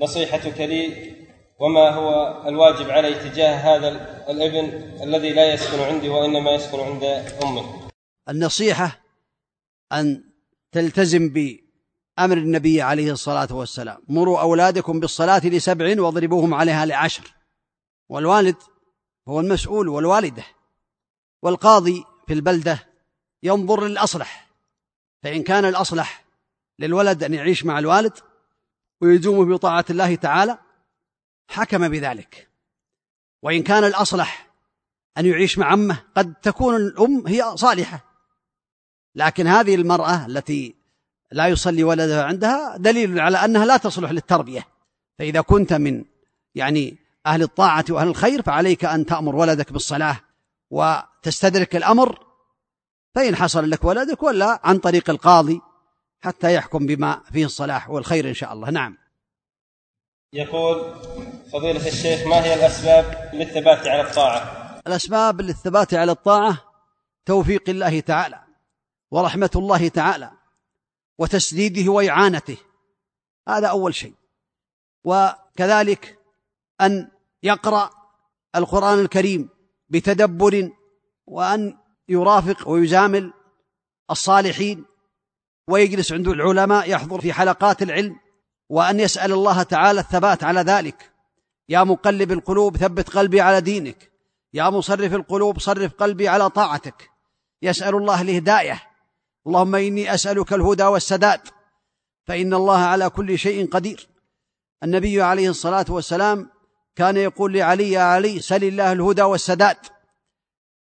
نصيحتك لي وما هو الواجب علي تجاه هذا الابن الذي لا يسكن عندي وإنما يسكن عند امه النصيحة أن تلتزم بأمر النبي عليه الصلاة والسلام. مروا أولادكم بالصلاة لسبع واضربوهم عليها لعشر والوالد هو المسؤول والوالدة. والقاضي في البلدة ينظر للأصلح فإن كان الأصلح للولد أن يعيش مع الوالد ويلزمه بطاعة الله تعالى حكم بذلك. وإن كان الأصلح أن يعيش مع امه قد تكون الأم هي صالحة. لكن هذه المرأة التي لا يصلي ولدها عندها دليل على أنها لا تصلح للتربية. فإذا كنت من يعني أهل الطاعة وأهل الخير فعليك أن تأمر ولدك بالصلاة. وتستدرك الأمر فإن حصل لك ولدك ولا عن طريق القاضي حتى يحكم بما فيه الصلاح والخير إن شاء الله. نعم. يقول فضيلة الشيخ ما هي الأسباب للثبات على الطاعة؟ الأسباب للثبات على الطاعة توفيق الله تعالى ورحمة الله تعالى وتسديده وإعانته. هذا أول شيء. وكذلك أن يقرأ القرآن الكريم بتدبر وأن يرافق ويزامل الصالحين ويجلس عند العلماء يحضر في حلقات العلم وأن يسأل الله تعالى الثبات على ذلك. يا مقلب القلوب ثبت قلبي على دينك. يا مصرف القلوب صرف قلبي على طاعتك. يسأل الله الهداية. اللهم إني أسألك الهدى والسداد. فإن الله على كل شيء قدير. النبي عليه الصلاة والسلام كان يقول لعلي يا علي سل الله الهدى والسداد.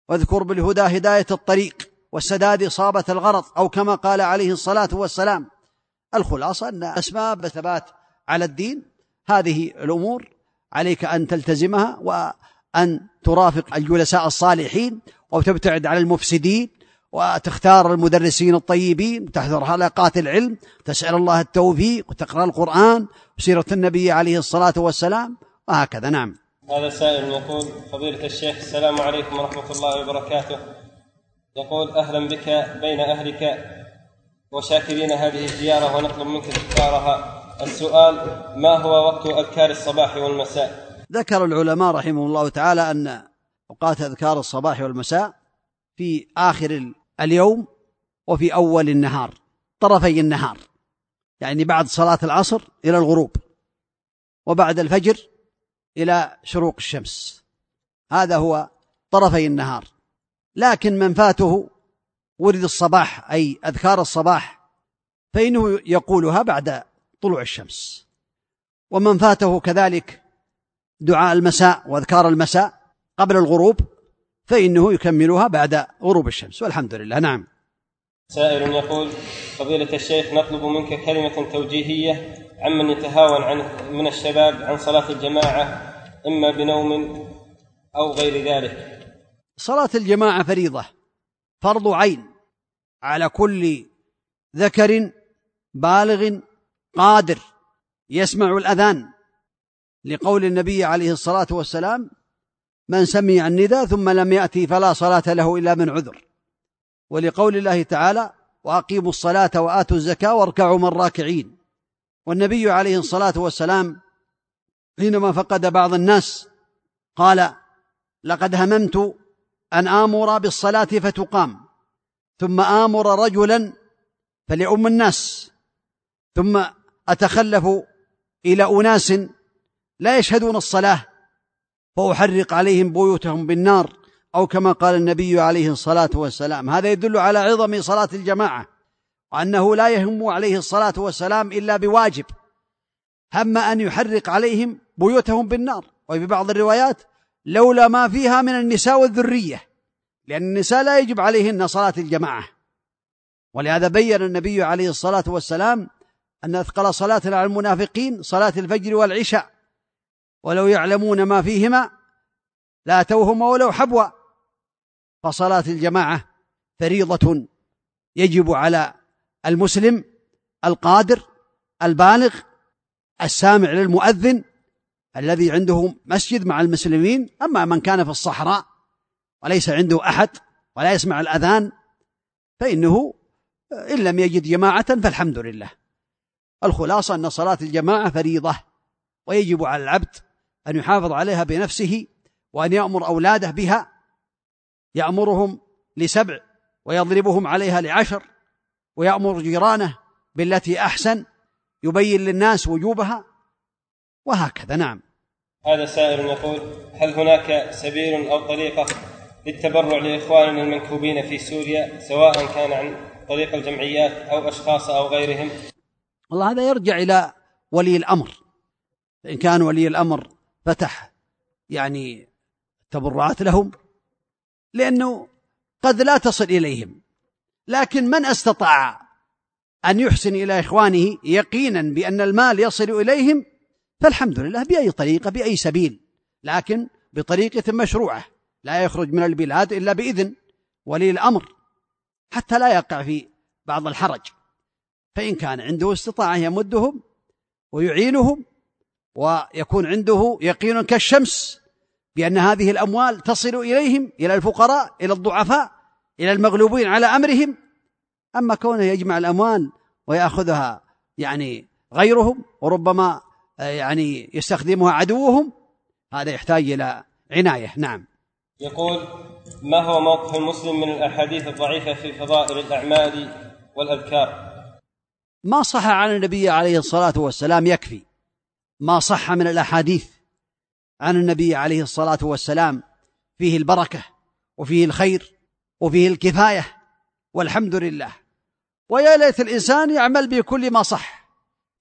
واذكر بالهدى هداية الطريق والسداد إصابة الغرض أو كما قال عليه الصلاة والسلام الخلاصة أن أسباب الثبات على الدين هذه الأمور عليك أن تلتزمها وأن ترافق الجلساء الصالحين وتبتعد عن المفسدين وتختار المدرسين الطيبين تحضر حلقات العلم تسأل الله التوفيق وتقرأ القرآن وسيرة النبي عليه الصلاة والسلام وهكذا نعم. هذا سائل يقول فضيلة الشيخ السلام عليكم ورحمة الله وبركاته. يقول أهلا بك بين أهلك وشاكرين هذه الزيارة ونطلب منك تكرارها السؤال ما هو وقت أذكار الصباح والمساء؟ ذكر العلماء رحمه الله تعالى أن أوقات أذكار الصباح والمساء في آخر اليوم وفي أول النهار طرفي النهار يعني بعد صلاة العصر إلى الغروب وبعد الفجر إلى شروق الشمس. هذا هو طرفي النهار. لكن من فاته ورد الصباح أي أذكار الصباح فإنه يقولها بعد طلوع الشمس. ومن فاته كذلك دعاء المساء وأذكار المساء قبل الغروب فإنه يكملها بعد غروب الشمس. والحمد لله. نعم. سائل يقول فضيلة الشيخ نطلب منك كلمة توجيهية عمن يتهاون عن من الشباب عن صلاة الجماعة إما بنوم أو غير ذلك. صلاة الجماعة فريضة فرض عين على كل ذكر بالغ قادر يسمع الأذان. لقول النبي عليه الصلاة والسلام من سمع النداء ثم لم يأتي فلا صلاة له إلا من عذر. ولقول الله تعالى وأقيموا الصلاة وآتوا الزكاة واركعوا من راكعين والنبي عليه الصلاة والسلام حينما فقد بعض الناس قال لقد هممت أن آمر بالصلاة فتقام ثم آمر رجلا فليؤم الناس ثم أتخلف إلى أناس لا يشهدون الصلاة فأحرق عليهم بيوتهم بالنار أو كما قال النبي عليه الصلاة والسلام. هذا يدل على عظم صلاة الجماعة. وأنه لا يهم عليه الصلاة والسلام إلا بواجب. هم أن يحرق عليهم بيوتهم بالنار. وفي بعض الروايات لولا ما فيها من النساء والذرية لأن النساء لا يجب عليهن صلاة الجماعة. ولهذا بين النبي عليه الصلاة والسلام أن أثقل صلاة على المنافقين صلاة الفجر والعشاء. ولو يعلمون ما فيهما لاتوهما ولو حبوا. فصلاة الجماعة فريضة يجب على المسلم القادر البالغ السامع للمؤذن الذي عنده مسجد مع المسلمين أما من كان في الصحراء وليس عنده أحد ولا يسمع الأذان فإنه إن لم يجد جماعة فالحمد لله. الخلاصة أن صلاة الجماعة فريضة ويجب على العبد أن يحافظ عليها بنفسه وأن يأمر أولاده بها. يأمرهم لسبع ويضربهم عليها لعشر. ويأمر جيرانه بالتي أحسن يبين للناس وجوبها وهكذا. نعم. هذا سائل يقول هل هناك سبيل أو طريقة للتبرع لإخواننا المنكوبين في سوريا سواء كان عن طريق الجمعيات أو أشخاص أو غيرهم؟ والله هذا يرجع إلى ولي الأمر. إن كان ولي الأمر فتح يعني تبرعات لهم لأنه قد لا تصل إليهم. لكن من استطاع أن يحسن إلى إخوانه يقينا بأن المال يصل إليهم فالحمد لله بأي طريقة بأي سبيل لكن بطريقة مشروعة لا يخرج من البلاد إلا بإذن ولي الأمر حتى لا يقع في بعض الحرج. فإن كان عنده استطاعة يمدهم ويعينهم ويكون عنده يقين كالشمس بأن هذه الأموال تصل إليهم إلى الفقراء إلى الضعفاء إلى المغلوبين على أمرهم أما كونه يجمع الأموال ويأخذها يعني غيرهم وربما يعني يستخدمها عدوهم هذا يحتاج إلى عناية. نعم. يقول ما هو موقف المسلم من الأحاديث الضعيفة في فضائل الأعمال والأذكار؟ ما صح عن النبي عليه الصلاة والسلام يكفي. ما صح من الأحاديث عن النبي عليه الصلاة والسلام فيه البركة وفيه الخير وفيه الكفاية والحمد لله. ويا ليت الإنسان يعمل بكل ما صح.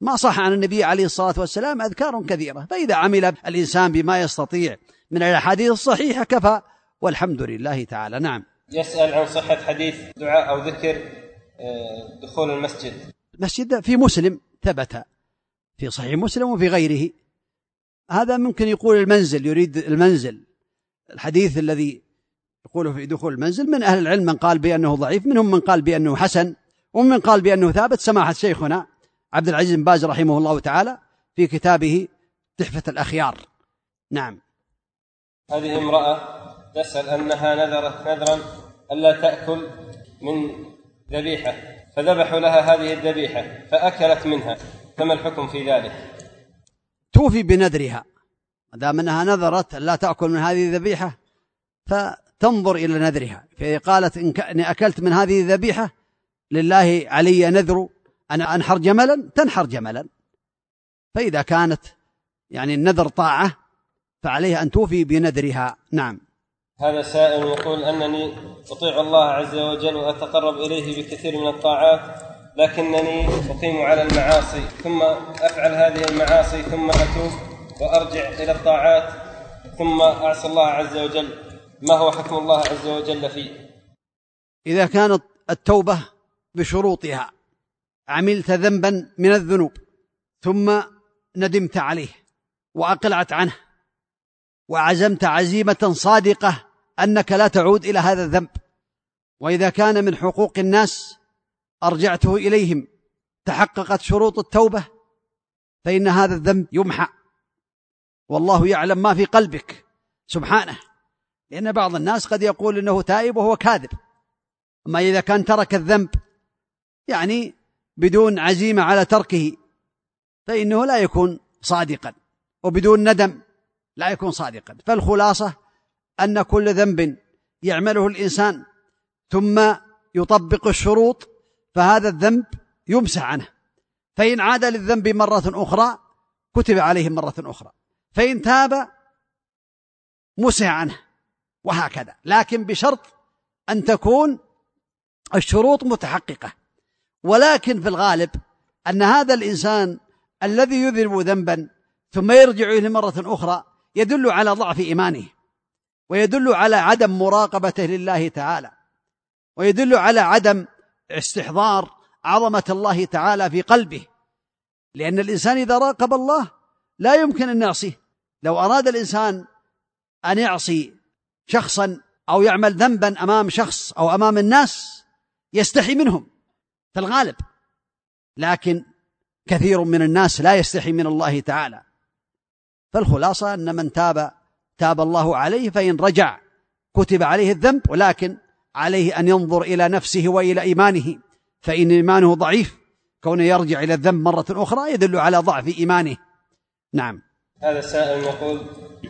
ما صح عن النبي عليه الصلاة والسلام أذكار كثيرة فإذا عمل الإنسان بما يستطيع من الأحاديث الصحيحة كفى والحمد لله تعالى. نعم. يسأل عن صحة حديث دعاء أو ذكر آه، دخول المسجد. المسجد في مسلم ثبت في صحيح مسلم وفي غيره. هذا ممكن يقول المنزل يريد المنزل. الحديث الذي يقوله في دخول المنزل من أهل العلم من قال بأنه ضعيف منهم من قال بأنه حسن ومن قال بأنه ثابت سماحة شيخنا عبد العزيز بن باز رحمه الله تعالى في كتابه تحفة الأخيار. نعم. هذه امرأة تسأل أنها نذرت نذرا ألا تأكل من ذبيحة. فذبحوا لها هذه الذبيحة فأكلت منها. فما الحكم في ذلك؟ توفي بنذرها. ما دام أنها نذرت ألا تأكل من هذه الذبيحة فتنظر إلى نذرها. فإذا قالت إني أكلت من هذه الذبيحة لله علي نذر أن أنحر جملا تنحر جملا. فإذا كانت يعني النذر طاعة فعليها أن توفي بنذرها. نعم. هذا سائل يقول أنني أطيع الله عز وجل وأتقرب إليه بكثير من الطاعات لكنني أقيم على المعاصي ثم أفعل هذه المعاصي ثم أتوب وأرجع إلى الطاعات ثم أعصي الله عز وجل. ما هو حكم الله عز وجل فيه؟ إذا كانت التوبة بشروطها عملت ذنبا من الذنوب ثم ندمت عليه وأقلعت عنه وعزمت عزيمة صادقة أنك لا تعود إلى هذا الذنب وإذا كان من حقوق الناس أرجعته إليهم تحققت شروط التوبة فإن هذا الذنب يمحى. والله يعلم ما في قلبك سبحانه. لأن بعض الناس قد يقول إنه تائب وهو كاذب. أما إذا كان ترك الذنب يعني بدون عزيمة على تركه فإنه لا يكون صادقا. وبدون ندم لا يكون صادقا. فالخلاصة أن كل ذنب يعمله الإنسان ثم يطبق الشروط فهذا الذنب يمسح عنه. فإن عاد للذنب مرة أخرى كتب عليه مرة أخرى. فإن تاب مسح عنه. وهكذا. لكن بشرط أن تكون الشروط متحققة. ولكن في الغالب أن هذا الإنسان الذي يذنب ذنبا ثم يرجع إليه مرة أخرى يدل على ضعف إيمانه ويدل على عدم مراقبته لله تعالى ويدل على عدم استحضار عظمة الله تعالى في قلبه. لأن الإنسان إذا راقب الله لا يمكن أن يعصيه. لو أراد الإنسان أن يعصي شخصا أو يعمل ذنبا أمام شخص أو أمام الناس يستحي منهم في الغالب. لكن كثير من الناس لا يستحي من الله تعالى. فالخلاصة أن من تاب تاب الله عليه فإن رجع كتب عليه الذنب ولكن عليه أن ينظر إلى نفسه وإلى إيمانه فإن إيمانه ضعيف كونه يرجع إلى الذنب مرة أخرى يدل على ضعف إيمانه. نعم. هذا السائل يقول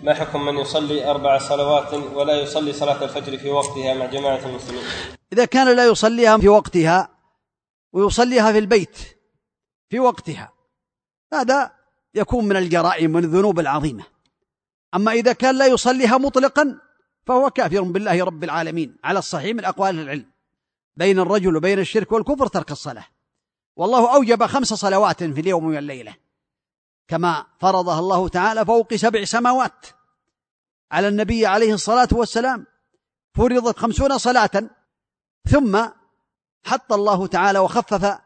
ما حكم من يصلي أربع صلوات ولا يصلي صلاة الفجر في وقتها مع جماعة المسلمين؟ إذا كان لا يصليها في وقتها ويصليها في البيت في وقتها هذا يكون من الجرائم من الذنوب العظيمة. أما إذا كان لا يصليها مطلقا فهو كافر بالله رب العالمين على الصحيح من أقوال العلم بين الرجل وبين الشرك والكفر ترك الصلاة. والله أوجب خمس صلوات في اليوم والليله كما فرضها الله تعالى فوق سبع سماوات. على النبي عليه الصلاة والسلام فرضت خمسون صلاة. ثم حط الله تعالى وخفف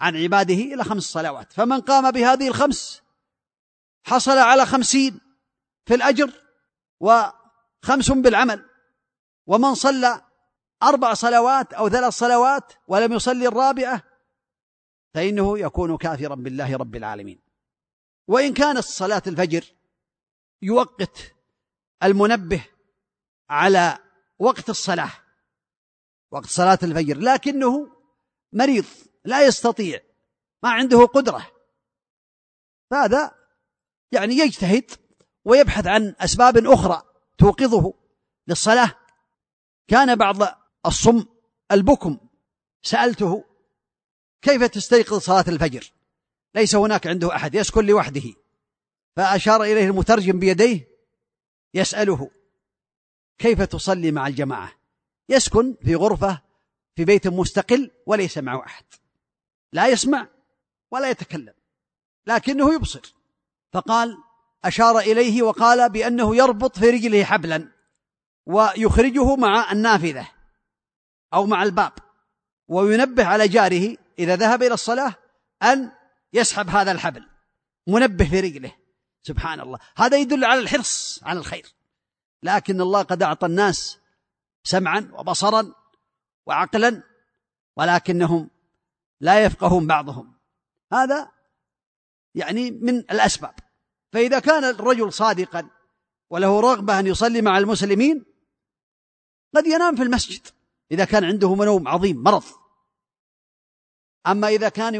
عن عباده إلى خمس صلوات. فمن قام بهذه الخمس حصل على خمسين في الأجر وخمس بالعمل. ومن صلى أربع صلوات أو ثلاث صلوات ولم يصلي الرابعة فإنه يكون كافرا بالله رب العالمين. وإن كانت صلاة الفجر يوقت المنبه على وقت الصلاة وقت صلاة الفجر لكنه مريض لا يستطيع ما عنده قدرة. فهذا يعني يجتهد ويبحث عن أسباب أخرى توقظه للصلاة. كان بعض الصم البكم سألته كيف تستيقظ صلاة الفجر؟ ليس هناك عنده أحد يسكن لوحده. فأشار إليه المترجم بيديه يسأله كيف تصلي مع الجماعة؟ يسكن في غرفة في بيت مستقل وليس معه أحد. لا يسمع ولا يتكلم لكنه يبصر. فقال أشار إليه وقال بأنه يربط في رجله حبلا ويخرجه مع النافذة أو مع الباب وينبه على جاره إذا ذهب إلى الصلاة أن يسحب هذا الحبل منبه في رجله. سبحان الله هذا يدل على الحرص على الخير. لكن الله قد أعطى الناس سمعا وبصرا وعقلا ولكنهم لا يفقهون بعضهم. هذا يعني من الأسباب. فإذا كان الرجل صادقا وله رغبة أن يصلي مع المسلمين قد ينام في المسجد إذا كان عنده نوم عظيم مرض. أما إذا كان